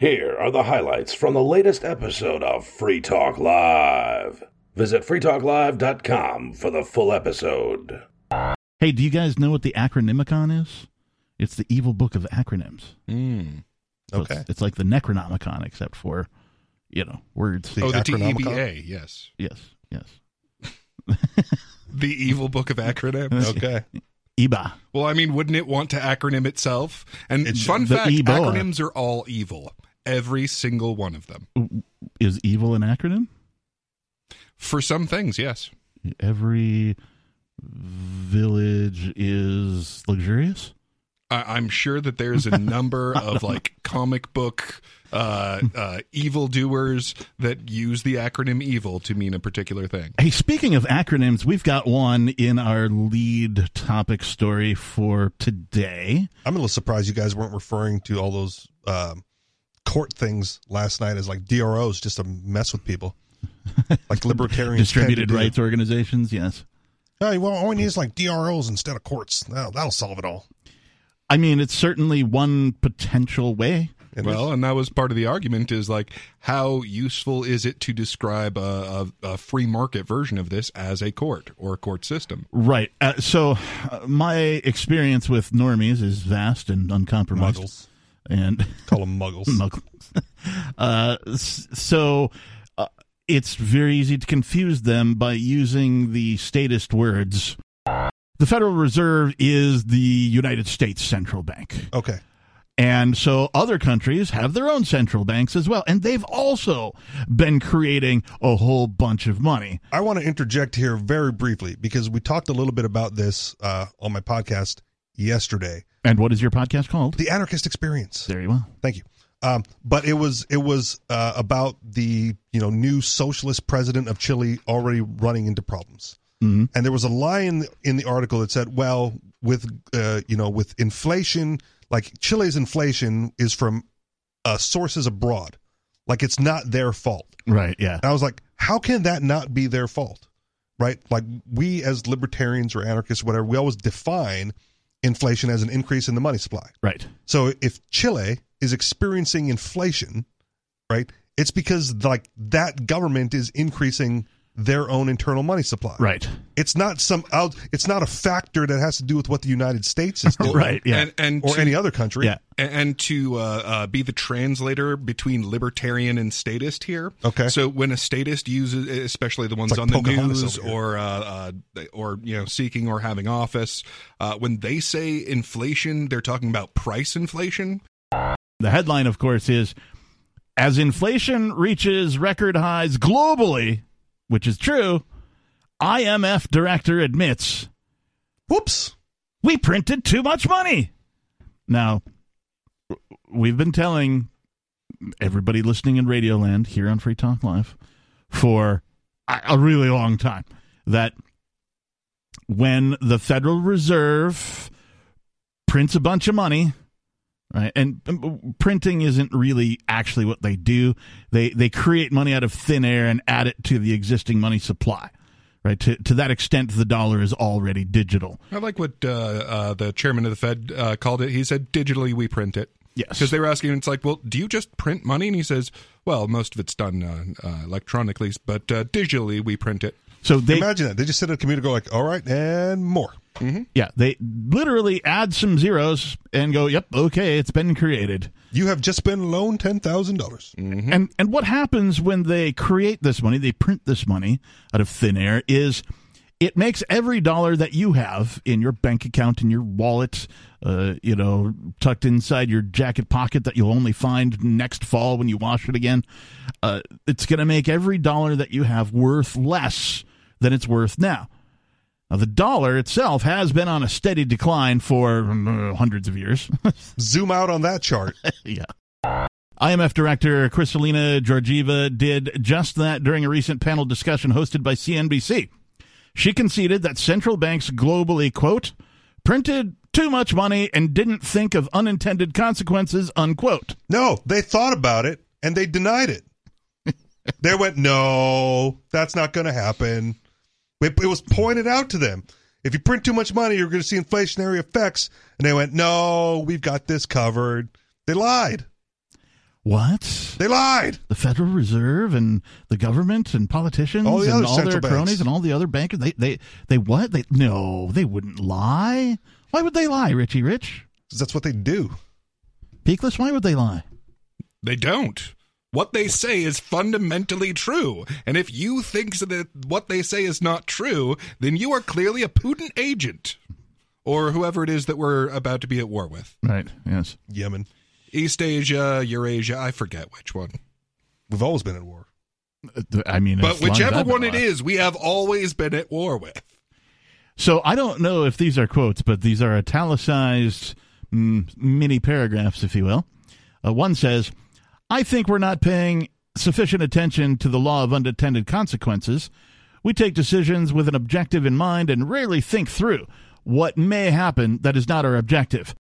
Here are the highlights from the latest episode of Free Talk Live. Visit freetalklive.com for the full episode. Hey, do you guys know what the acronymicon is? It's the evil book of acronyms. Mm. So Okay. It's, it's like the Necronomicon, except for, you know, words. oh, the Acronomicon? DEBA, yes. Yes, yes. The evil book of acronyms. Okay. Eba. Well, I mean, wouldn't it want to acronym itself? And It should- fun the fact, Ebola. acronyms are all evil. Every single one of them. Is evil an acronym? For some things, yes. Every village is luxurious? I, I'm sure that there's a number of like comic book uh, uh, evil doers that use the acronym evil to mean a particular thing. Hey, speaking of acronyms, we've got one in our lead topic story for today. I'm a little surprised you guys weren't referring to all those um, court things last night as like DROs just to mess with people. Like libertarians. Distributed tend do. rights organizations, yes. Oh, well, all we need is like DROs instead of courts. That'll, that'll solve it all. I mean, it's certainly one potential way. It well, is. and that was part of the argument is like, how useful is it to describe a, a, a free market version of this as a court or a court system? Right. Uh, so, uh, my experience with normies is vast and uncompromised. muggles. And Call them muggles. muggles. uh, so, uh, it's very easy to confuse them by using the statist words. The Federal Reserve is the United States central bank. Okay. And so other countries have their own central banks as well. And they've also been creating a whole bunch of money. I want to interject here very briefly because we talked a little bit about this uh, on my podcast yesterday. And what is your podcast called? The Anarchist Experience. There you are. Thank you. Um, but it was it was uh, about the you know new socialist president of Chile already running into problems. Mhm. And there was a line in the article that said, "Well, with uh, you know with inflation, like Chile's inflation is from uh, sources abroad, like it's not their fault." Right. Yeah. And I was like, "How can that not be their fault?" Right? Like we as libertarians or anarchists, or whatever, we always define inflation as an increase in the money supply. Right. So if Chile is experiencing inflation, right, it's because like that government is increasing their own internal money supply. Right. It's not some out. It's not a factor that has to do with what the United States is doing, Right. Yeah. And, and or to- any other country. Yeah. and- and to uh, uh, be the translator between libertarian and statist here. Okay. So when a statist uses, especially the ones like on the Pocahontas news or uh, uh, or you know seeking or having office, uh, when they say inflation, they're talking about price inflation. The headline, of course, is as inflation reaches record highs globally, which is true, IMF director admits Whoops. we printed too much money. Now, we've been telling everybody listening in Radioland here on Free Talk Live for a a really long time that when the Federal Reserve prints a bunch of money, right, and printing isn't really actually what they do. They they create money out of thin air and add it to the existing money supply. Right to to that extent, the dollar is already digital. I like what uh, uh, the chairman of the Fed uh, called it. He said, "Digitally, we print it." Yes. Because they were asking, it's like, well, do you just print money? And he says, well, most of it's done uh, uh, electronically, but uh, digitally we print it. So they Imagine that. They just sit at a computer, go like, "All right, and more." Yeah, they literally add some zeros and go, "Yep, okay, it's been created." You have just been loaned ten thousand dollars. And and what happens when they create this money, they print this money out of thin air is it makes every dollar that you have in your bank account in your wallet, uh, you know, tucked inside your jacket pocket that you'll only find next fall when you wash it again. Uh, it's going to make every dollar that you have worth less than it's worth now. Now, the dollar itself has been on a steady decline for uh, hundreds of years. Zoom out on that chart. yeah. IMF Director Kristalina Georgieva did just that during a recent panel discussion hosted by CNBC. She conceded that central banks globally, quote, printed too much money and didn't think of unintended consequences, unquote. No, they thought about it and they denied it. they went, no, that's not going to happen. It, it was pointed out to them. If you print too much money, you're going to see inflationary effects. And they went, no, we've got this covered. They lied. What? They lied. The Federal Reserve and the government and politicians All the and all their central cronies and all the other bankers. They they they what? They no, they wouldn't lie. Why would they lie, Richie Rich? 'Cause That's what they do. Peakless, why would they lie? They don't. What they say is fundamentally true. And if you think that what they say is not true, then you are clearly a Putin agent. Or whoever it is that we're about to be at war with. Right. Yes. Yemen. East Asia, Eurasia, I forget which one. We've always been at war. Uh, I mean, But as long as whichever one it is, we have always been at war with. So I don't know if these are quotes, but these are italicized mm, mini paragraphs, if you will. Uh, one says, I think we're not paying sufficient attention to the law of unintended consequences. We take decisions with an objective in mind and rarely think through what may happen that is not our objective.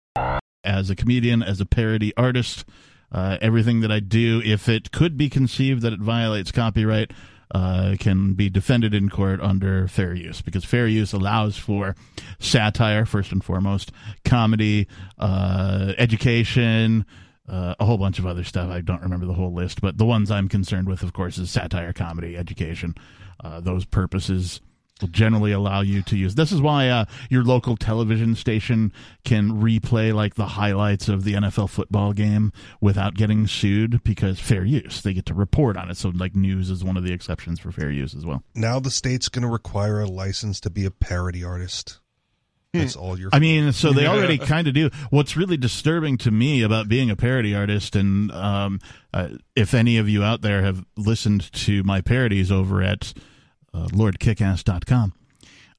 As a comedian, as a parody artist, uh, everything that I do, if it could be conceived that it violates copyright, uh, can be defended in court under fair use because fair use allows for satire, first and foremost, comedy, uh, education, uh, a whole bunch of other stuff. I don't remember the whole list, but the ones I'm concerned with, of course, is satire, comedy, education. Uh, those purposes will generally allow you to use. This is why uh, your local television station can replay like the highlights of the NFL football game without getting sued because fair use. They get to report on it. So like news is one of the exceptions for fair use as well. Now the state's going to require a license to be a parody artist. That's all your. I mean, so they already kind of do. What's really disturbing to me about being a parody artist, and um, uh, if any of you out there have listened to my parodies over at uh, LordKickass.com,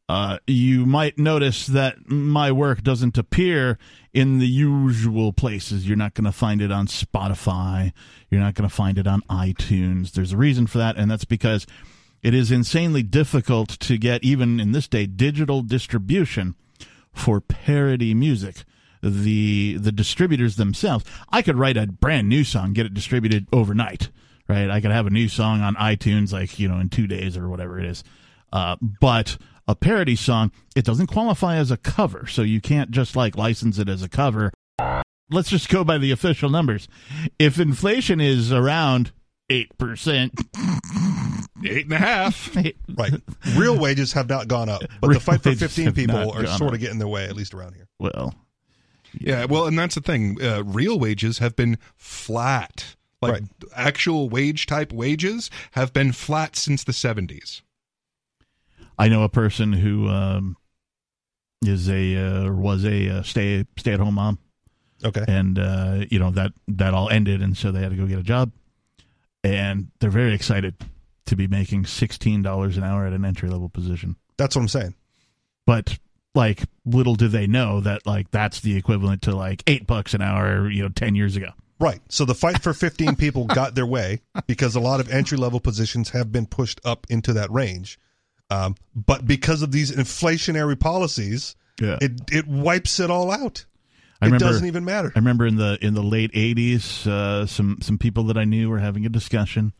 uh, you might notice that my work doesn't appear in the usual places. You're not going to find it on Spotify. You're not going to find it on iTunes. There's a reason for that, and that's because it is insanely difficult to get, even in this day, digital distribution for parody music. The the distributors themselves, I could write a brand new song, get it distributed overnight, right? I could have a new song on iTunes, like you know, in two days or whatever it is. Uh, but a parody song, it doesn't qualify as a cover, so you can't just like license it as a cover. Let's just go by the official numbers. If inflation is around eight percent, Eight and a half. right. Real wages have not gone up, but Real the fight for 15 people are gone sort up. of getting their way, at least around here. well, Yeah, well, and that's the thing. Uh, real wages have been flat. Like Right. actual wage type wages have been flat since the 70s. I know a person who um, is a uh, was a uh, stay stay at home mom, Okay. and uh, you know that that all ended, and so they had to go get a job, and they're very excited to be making sixteen dollars an hour at an entry level position. That's what I'm saying. But like, little do they know that like that's the equivalent to like eight bucks an hour, you know, ten years ago. Right. So the fight for 15 people got their way because a lot of entry level positions have been pushed up into that range. Um, but because of these inflationary policies, Yeah, it it wipes it all out. I it remember. doesn't even matter. I remember in the in the late '80s, uh, some some people that I knew were having a discussion,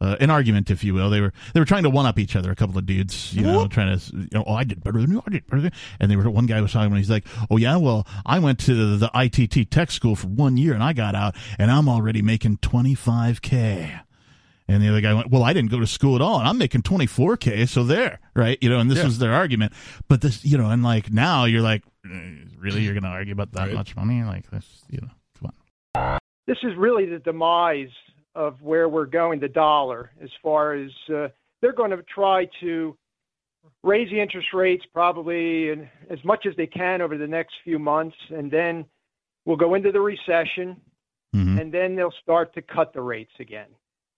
uh, an argument, if you will. They were they were trying to one up each other. A couple of dudes, you know, trying to, you know, oh, I did better than you. I did better. Than you. And they were one guy was talking. about He's like, oh yeah, well, I went to the, the ITT Tech School for one year, and I got out, and I'm already making 25k. And the other guy went, "Well, I didn't go to school at all, and I'm making 24k, so there, right? You know." And this Yeah. was their argument. But this, you know, and like now you're like, eh, really, you're going to argue about that Right. much money? Like this, you know, come on. this is really the demise of where we're going, the dollar, as far as uh, they're going to try to raise the interest rates probably in, as much as they can over the next few months, and then we'll go into the recession, hmm and then they'll start to cut the rates again,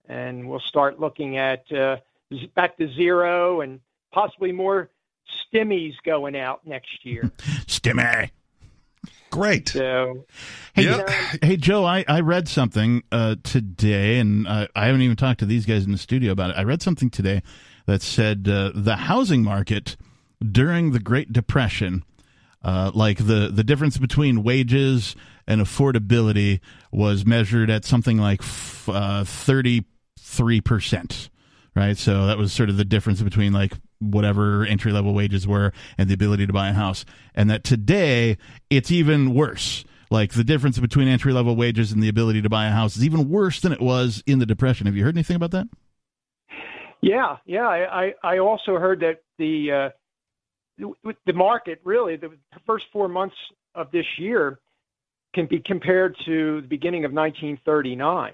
and we'll start looking at uh, back to zero and possibly more stimmies going out next year. Stimmy. Great. So Hey, Yeah. hey, Joe, I, I read something uh, today, and uh, I haven't even talked to these guys in the studio about it. I read something today that said uh, the housing market during the Great Depression, uh, like the, the difference between wages and affordability, was measured at something like f- uh, 33%. Right. So that was sort of the difference between like whatever entry level wages were and the ability to buy a house. And that today it's even worse. like the difference between entry level wages and the ability to buy a house is even worse than it was in the Depression. Have you heard anything about that? Yeah, yeah. I, I, I also heard that the uh, the- market really the first four months of this year can be compared to the beginning of 1939.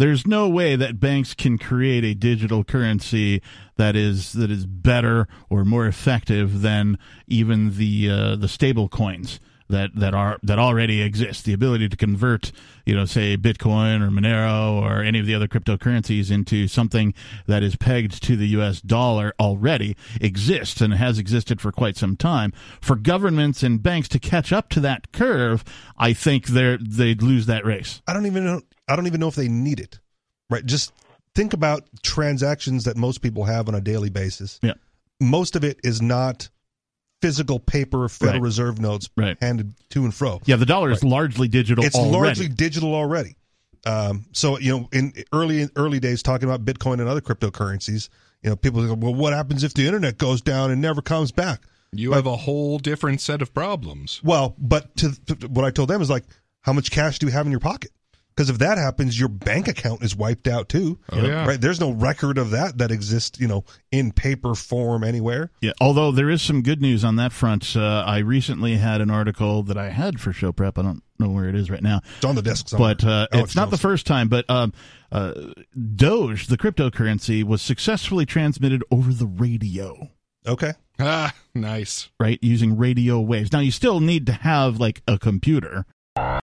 There's no way that banks can create a digital currency that is that is better or more effective than even the uh, the stable coins that that are that already exist. The ability to convert, you know, say Bitcoin or Monero or any of the other cryptocurrencies into something that is pegged to the U.S. dollar already exists and has existed for quite some time. For governments and banks to catch up to that curve, I think they they'd lose that race. I don't even know. I don't even know if they need it. Right. Just think about transactions that most people have on a daily basis. Yeah. Most of it is not physical paper Federal Right. Reserve notes Right. handed to and fro. Yeah, the dollar is largely digital it's already. largely digital already. Um, so you know, in early early days, talking about Bitcoin and other cryptocurrencies, you know, people go, "Well, what happens if the internet goes down and never comes back?" You have a whole different set of problems. Well, but to, to what I told them is like, how much cash do you have in your pocket? Because if that happens, your bank account is wiped out too. Oh, yeah. Right? There's no record of that that exists, you know, in paper form anywhere. Yeah, although there is some good news on that front. Uh, I recently had an article that I had for show prep. I don't know where it is right now, It's on the desk somewhere. but uh, Alex it's not the first time. But um, uh, Doge, the cryptocurrency, was successfully transmitted over the radio. Okay. Ah, nice. Right, using radio waves. Now you still need to have like a computer.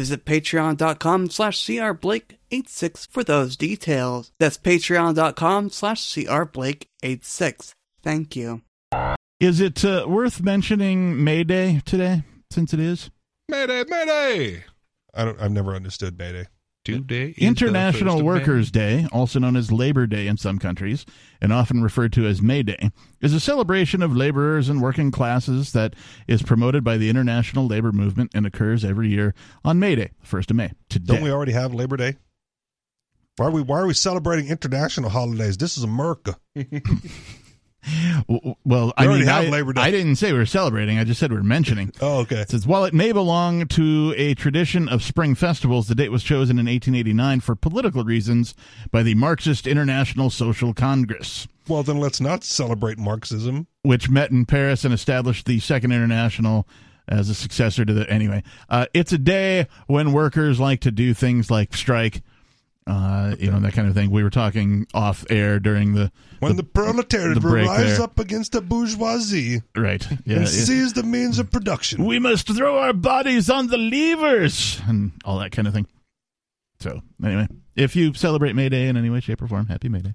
Visit patreon.com slash crblake86 for those details. That's patreon.com slash crblake86. Thank you. Is it uh, worth mentioning May Day today? Since it is Mayday, mayday. I don't. I've never understood Mayday. Today is International 1st of May. Workers' Day, also known as Labor Day in some countries, and often referred to as May Day, is a celebration of laborers and working classes that is promoted by the international labor movement and occurs every year on May Day, the 1st of May. Today. Don't we already have Labor Day? Why are we Why are we celebrating international holidays? This is America. Well, I mean, I. I didn't say we were celebrating. I just said we are mentioning. Oh, okay. It says, while it may belong to a tradition of spring festivals, the date was chosen in 1889 for political reasons by the Marxist International Social Congress. Well, then let's not celebrate Marxism. which met in Paris and established the Second International as a successor to the. Anyway, uh, it's a day when workers like to do things like strike, uh, you know, that kind of thing. We were talking off air during the. When the, proletariat the will rise there. up against the bourgeoisie Right. Yeah. and yeah. seize the means of production. We must throw our bodies on the levers and all that kind of thing. So, anyway, if you celebrate May Day in any way, shape, or form, happy May Day.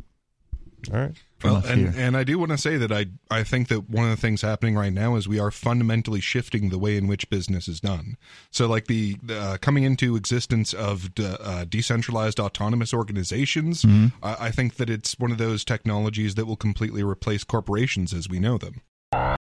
All right. Well, and, and I do want to say that I I think that one of the things happening right now is we are fundamentally shifting the way in which business is done. So, like the uh, coming into existence of de- uh, decentralized autonomous organizations, Mm-hmm. I, I think that it's one of those technologies that will completely replace corporations as we know them.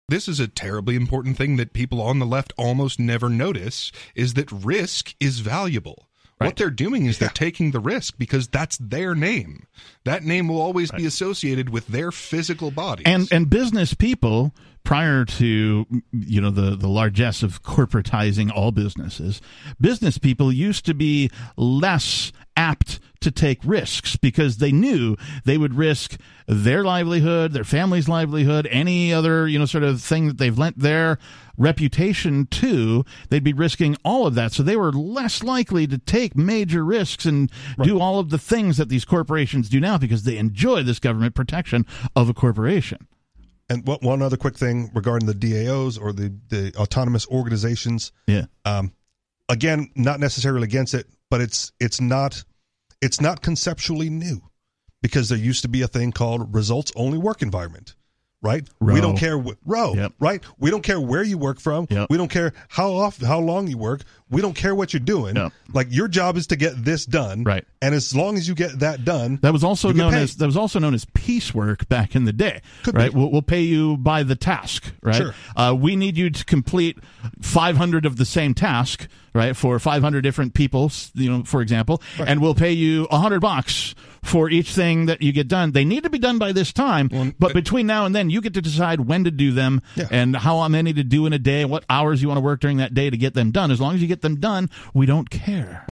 This is a terribly important thing that people on the left almost never notice is that risk is valuable. What they're doing is they're taking the risk because that's their name. That name will always be associated with their physical body. and and business people prior to you know the the largesse of corporatizing all businesses business people used to be less apt to take risks because they knew they would risk their livelihood their family's livelihood any other you know sort of thing that they've lent their reputation to. They'd be risking all of that. So they were less likely to take major risks and do all of the things that these corporations do now because they enjoy this government protection of a corporation And what, one other quick thing regarding the DAOs or the, the autonomous organizations. yeah Um, again, not necessarily against it, but it's it's not it's not conceptually new because there used to be a thing called results only work environment, right? Row. We don't care wh- row, Yep. right? We don't care where you work from. Yep. We don't care how often, how long you work. We don't care what you're doing. Yep. Like your job is to get this done, Right. And as long as you get that done, That was also known as that was also known as piecework back in the day, Could right? We'll, we'll pay you by the task, right? Sure. Uh, we need you to complete 500 of the same task, right, for 500 different people, you know, for example, and we'll pay you 100 bucks for each thing that you get done. They need to be done by this time, but between now and then, you get to decide when to do them Yeah. and how many to do in a day, what hours you want to work during that day to get them done. As long as you get them done, we don't care.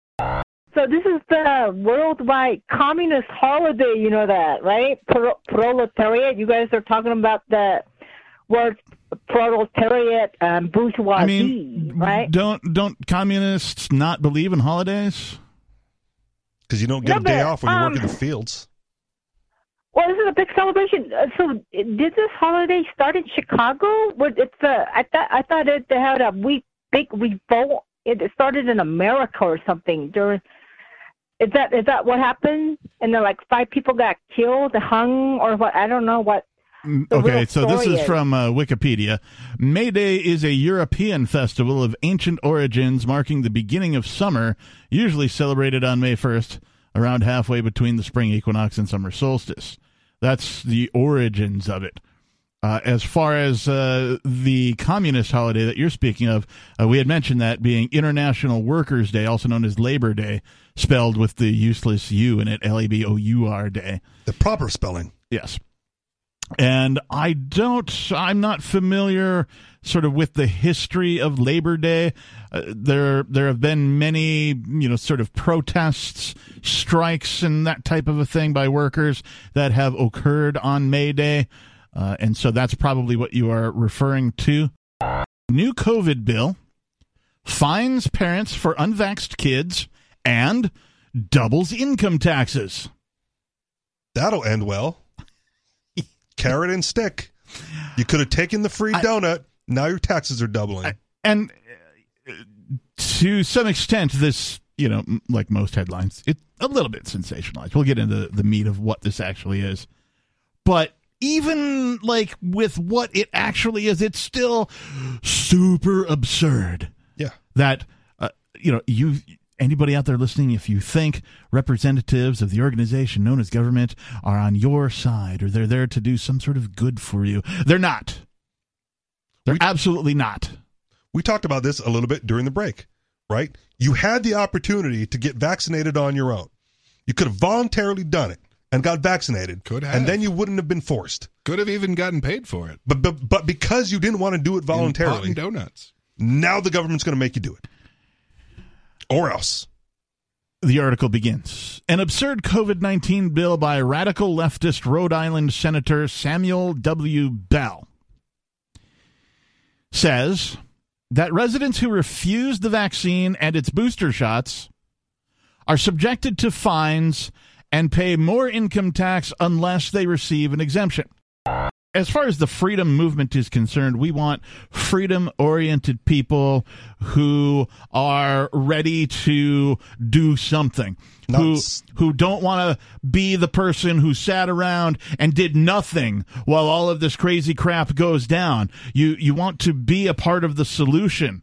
So this is the worldwide communist holiday, you know that, right? Pro- proletariat. You guys are talking about the word proletariat um, bourgeoisie, I mean, right? don't don't communists not believe in holidays? because you don't get No, a day but, off when you work in um, the fields. Well, this is a big celebration. Uh, So, did this holiday start in Chicago? It's uh, I thought I thought it they had a we big revolt. It started in America or something. During is that is that what happened? And then like five people got killed, hung, or what? I don't know what. Mm, Okay, so this is is- from uh, Wikipedia. May Day is a European festival of ancient origins marking the beginning of summer, usually celebrated on May 1st, around halfway between the spring equinox and summer solstice. That's the origins of it. Uh, as far as uh, the communist holiday that you're speaking of, uh, we had mentioned that being International Workers' Day, also known as Labor Day, spelled with the useless U in it, L A B O U R Day. The proper spelling. Yes. And I don't, I'm not familiar sort of with the history of Labor Day. Uh, there, there have been many, you know, sort of protests, strikes, and that type of a thing by workers that have occurred on May Day. Uh, and so that's probably what you are referring to. New COVID bill fines parents for unvaxxed kids and doubles income taxes. That'll end well. Carrot and stick. You could have taken the free I- donut. Now your taxes are doubling. and uh, to some extent this you know like most headlines it's a little bit sensationalized we'll get into the meat of what this actually is but even like with what it actually is it's still super absurd yeah. that uh, you know you anybody out there listening if you think representatives of the organization known as government are on your side or they're there to do some sort of good for you they're not they're We- absolutely not We talked about this a little bit during the break, right? You had the opportunity to get vaccinated on your own. You could have voluntarily done it and got vaccinated. Could have. And then you wouldn't have been forced. Could have even gotten paid for it. But but, but because you didn't want to do it voluntarily, and donuts. now the government's going to make you do it. Or else. The article begins. An absurd COVID 19 bill by radical leftist Rhode Island Senator Samuel W. Bell says that residents who refuse the vaccine and its booster shots are subjected to fines and pay more income tax unless they receive an exemption. As far as the freedom movement is concerned, we want freedom oriented people who are ready to do something. Who who don't want to be the person who sat around and did nothing while all of this crazy crap goes down. You you want to be a part of the solution.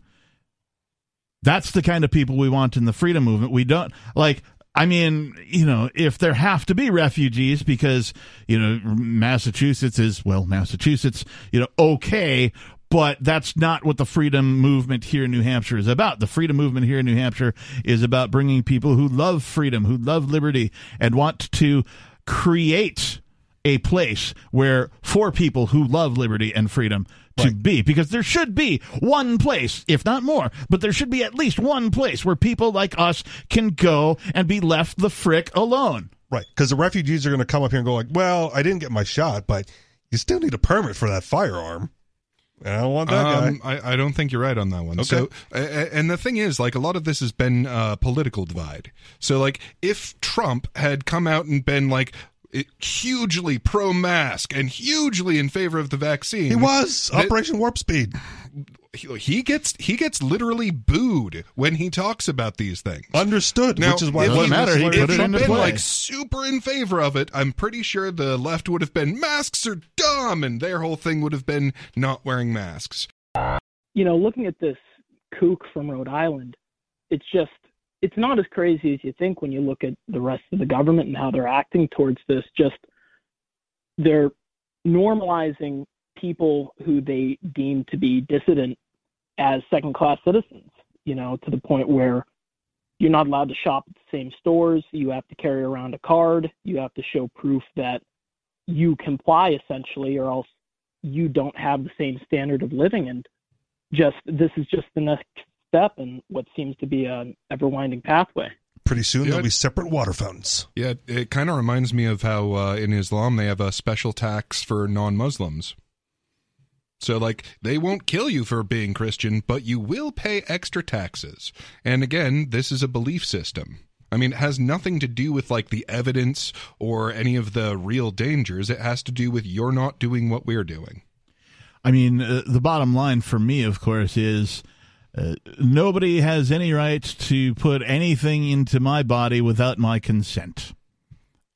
That's the kind of people we want in the freedom movement. We don't like I mean, you know, if there have to be refugees because, you know, Massachusetts is well, Massachusetts, you know, okay, but that's not what the freedom movement here in New Hampshire is about. The freedom movement here in New Hampshire is about bringing people who love freedom, who love liberty and want to create a place where for people who love liberty and freedom to be because there should be one place if not more but there should be at least one place where people like us can go and be left the frick alone Right. Because the refugees are going to come up here and go like, well, I didn't get my shot, but you still need a permit for that firearm. And I don't want that Um, guy. I, I don't think you're right on that one. Okay. So, a- a- and the thing is, like, a lot of this has been uh, political divide. So, like, if Trump had come out and been like, it, hugely pro mask and hugely in favor of the vaccine. He was That- Operation Warp Speed. he, he gets he gets literally booed when he talks about these things. Understood, Now, which is why if Doesn't he- matter, he if put it into been play. like super in favor of it, I'm pretty sure the left would have been masks are dumb, and their whole thing would have been not wearing masks. you know, looking at this kook from Rhode Island, it's just it's not as crazy as you think when you look at the rest of the government and how they're acting towards this. Just they're normalizing people who they deem to be dissident as second class citizens, you know, to the point where you're not allowed to shop at the same stores, you have to carry around a card, you have to show proof that you comply essentially or else you don't have the same standard of living. And just this is just the next step in what seems to be an ever winding pathway. Pretty soon Yeah. there'll be separate water fountains. Yeah, it kind of reminds me of how uh, in Islam they have a special tax for non-Muslims. So, like, they won't kill you for being Christian, but you will pay extra taxes. And again, this is a belief system. I mean, it has nothing to do with like the evidence or any of the real dangers. It has to do with you're not doing what we're doing. I mean, uh, the bottom line for me, of course, is uh, nobody has any right to put anything into my body without my consent.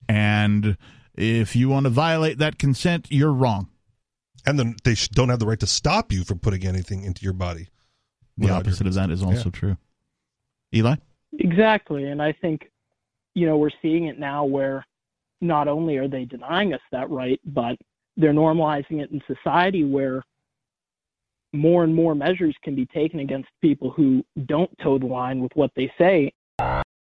And if you want to violate that consent, you're wrong. And then they don't have the right to stop you from putting anything into your body. The opposite of that is consent. also true. Eli? Exactly. And I think, you know, we're seeing it now where not only are they denying us that right, but they're normalizing it in society where more and more measures can be taken against people who don't toe the line with what they say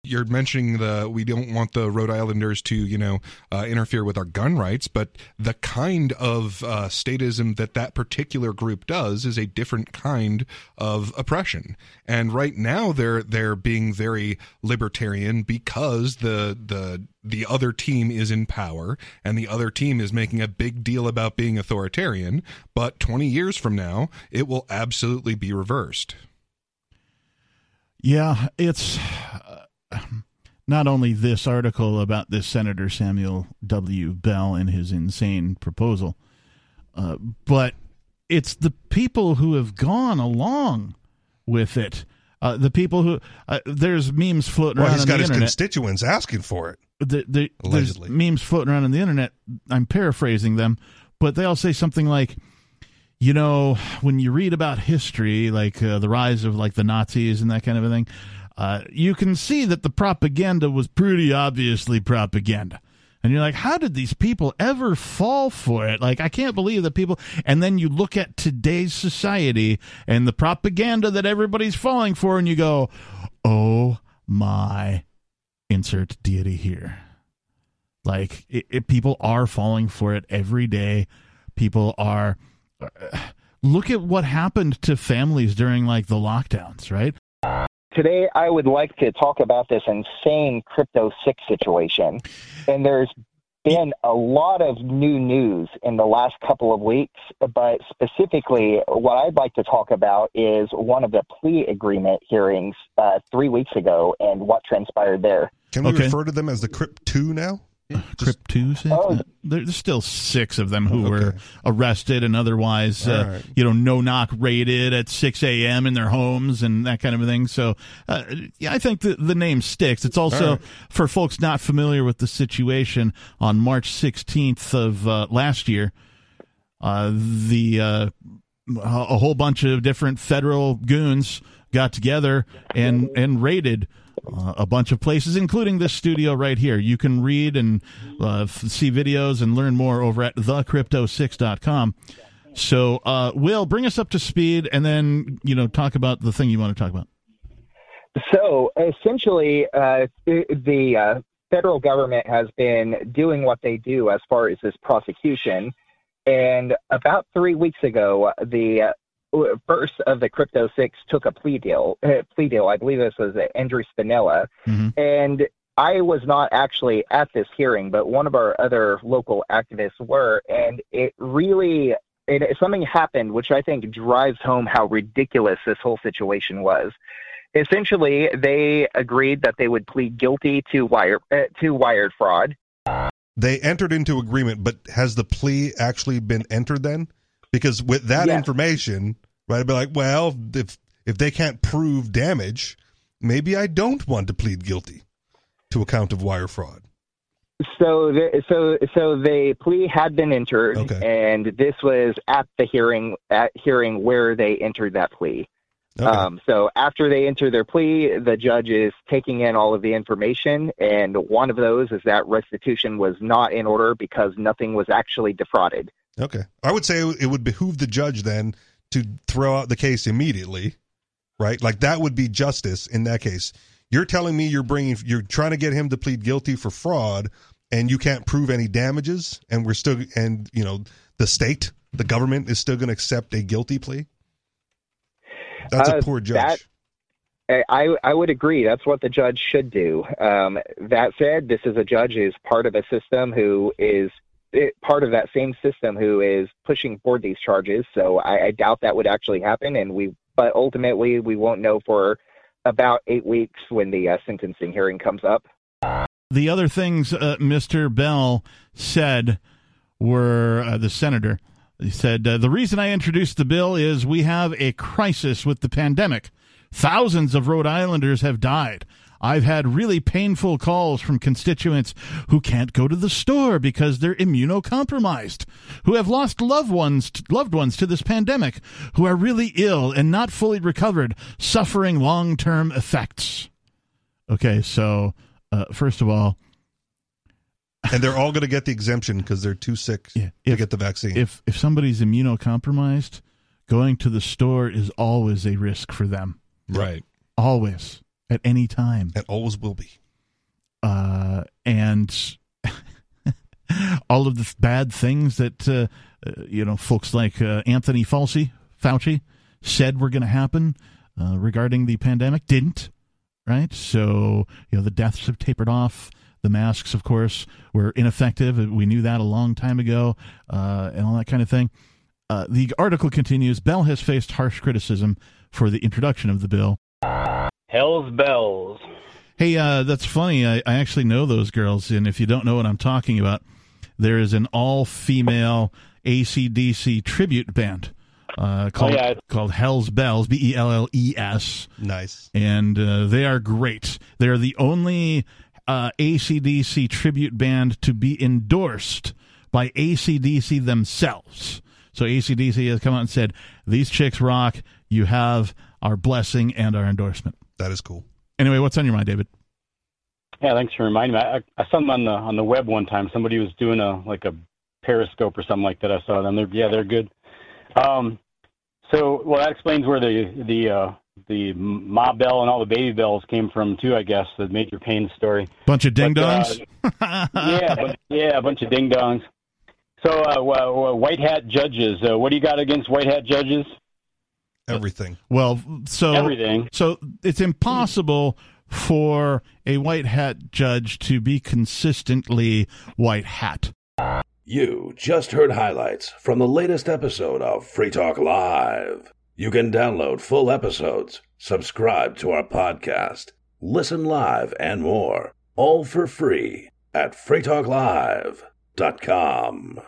You're mentioning the we don't want the Rhode Islanders to you know uh, interfere with our gun rights, but the kind of uh, statism that that particular group does is a different kind of oppression. And right now they're they're being very libertarian because the the the other team is in power and the other team is making a big deal about being authoritarian. But 20 years from now, it will absolutely be reversed. Yeah, it's not only this article about this Senator Samuel W. Bell and his insane proposal, uh, but it's the people who have gone along with it. Uh, the people who uh, there's memes floating Well, around he's got his internet. constituents asking for it. the, the, there's memes floating around on the internet. I'm paraphrasing them, but they all say something like, you know, when you read about history, like uh, the rise of like the Nazis and that kind of a thing, uh, you can see that the propaganda was pretty obviously propaganda. And you're like, how did these people ever fall for it? Like, I can't believe that people. And then you look at today's society and the propaganda that everybody's falling for, and you go, oh my insert deity here. Like it, it, people are falling for it every day. People are. uh, look at what happened to families during like the lockdowns, right? Today, I would like to talk about this insane Crypto 6 situation. And there's been a lot of new news in the last couple of weeks, but specifically, what I'd like to talk about is one of the plea agreement hearings uh, three weeks ago and what transpired there. Can we Okay. refer to them as the Crypt 2 now? Crypt two, six? Oh. there's still six of them who Okay. were arrested and otherwise, uh, right. you know, no knock raided at 6 a.m. in their homes and that kind of thing. So, uh, yeah, I think the, the name sticks. It's also, right. for folks not familiar with the situation, on March 16th of uh, last year, uh, the uh, a whole bunch of different federal goons got together and and raided uh, a bunch of places, including this studio right here. You can read and uh, see videos and learn more over at thecrypto6.com. So, uh, Will, bring us up to speed, and then you know talk about the thing you want to talk about. So essentially, uh, the uh, federal government has been doing what they do as far as this prosecution. And about three weeks ago, the uh, first of the Crypto Six took a plea deal. Uh, plea deal. I believe this was uh, Andrew Spinella, Mhm. and I was not actually at this hearing, but one of our other local activists were, and it really. It, something happened which I think drives home how ridiculous this whole situation was essentially they agreed that they would plead guilty to wire uh, to wired fraud they entered into agreement, but has the plea actually been entered then? Because with that Yes. information, right, I'd be like, well, if if they can't prove damage, maybe I don't want to plead guilty to a count of wire fraud. So, the, so, so the plea had been entered, Okay. and this was at the hearing, at hearing where they entered that plea. Okay. Um, so after they enter their plea, the judge is taking in all of the information, and one of those is that restitution was not in order because nothing was actually defrauded. Okay. I would say it would behoove the judge then to throw out the case immediately, right? Like that would be justice in that case. You're telling me you're bringing, you're trying to get him to plead guilty for fraud and you can't prove any damages and we're still, and, you know, the state, the government is still going to accept a guilty plea? That's a Uh, poor judge. that- I, I I would agree. That's what the judge should do. Um, that said, this is a judge who's part of a system who is it, part of that same system who is pushing forward these charges. So I, I doubt that would actually happen. And we, but ultimately, we won't know for about eight weeks when the uh, sentencing hearing comes up. The other things uh, Mr. Bell said were uh, the senator. He said, uh, The reason I introduced the bill is we have a crisis with the pandemic. Thousands of Rhode Islanders have died. I've had really painful calls from constituents who can't go to the store because they're immunocompromised, who have lost loved ones, loved ones to this pandemic, who are really ill and not fully recovered, suffering long-term effects. Okay, so uh, first of all, and they're all going to get the exemption because they're too sick Yeah, to if- get the vaccine. if if somebody's immunocompromised, going to the store is always a risk for them. Right. Always, at any time. and always will be. uh, and all of the bad things that uh, uh, you know folks like uh, Anthony Fauci, Fauci said were going to happen uh, regarding the pandemic didn't. Right, so you know the deaths have tapered off. The masks, of course, were ineffective. We knew that a long time ago, uh, and all that kind of thing. Uh, the article continues. Bell has faced harsh criticism for the introduction of the bill. Hell's bells. Hey, uh, that's funny. I, I actually know those girls, and if you don't know what I'm talking about, there is an all-female ACDC tribute band uh, called yeah. called Hell's Belles, B E L L E S, Nice. and uh, they are great. They're the only uh, ACDC tribute band to be endorsed by ACDC themselves. So ACDC has come out and said, "These chicks rock. You have our blessing and our endorsement." That is cool. Anyway, what's on your mind, David? Yeah, thanks for reminding me. I, I saw them on the on the web one time. Somebody was doing a like a periscope or something like that. I saw them. They're yeah, they're good. Um, so well, that explains where the the uh, the Ma Bell and all the baby bells came from too. I guess the Major Pain story. Bunch of ding But, uh, dongs. yeah, but, yeah, a bunch of ding dongs. So uh, well, well, white hat judges. Uh, what do you got against white hat judges? Uh, Everything. well, so Everything. so it's impossible for a white hat judge to be consistently white hat. You just heard highlights from the latest episode of Free Talk Live. You can download full episodes, subscribe to our podcast, listen live, and more, all for free at freetalklive.com.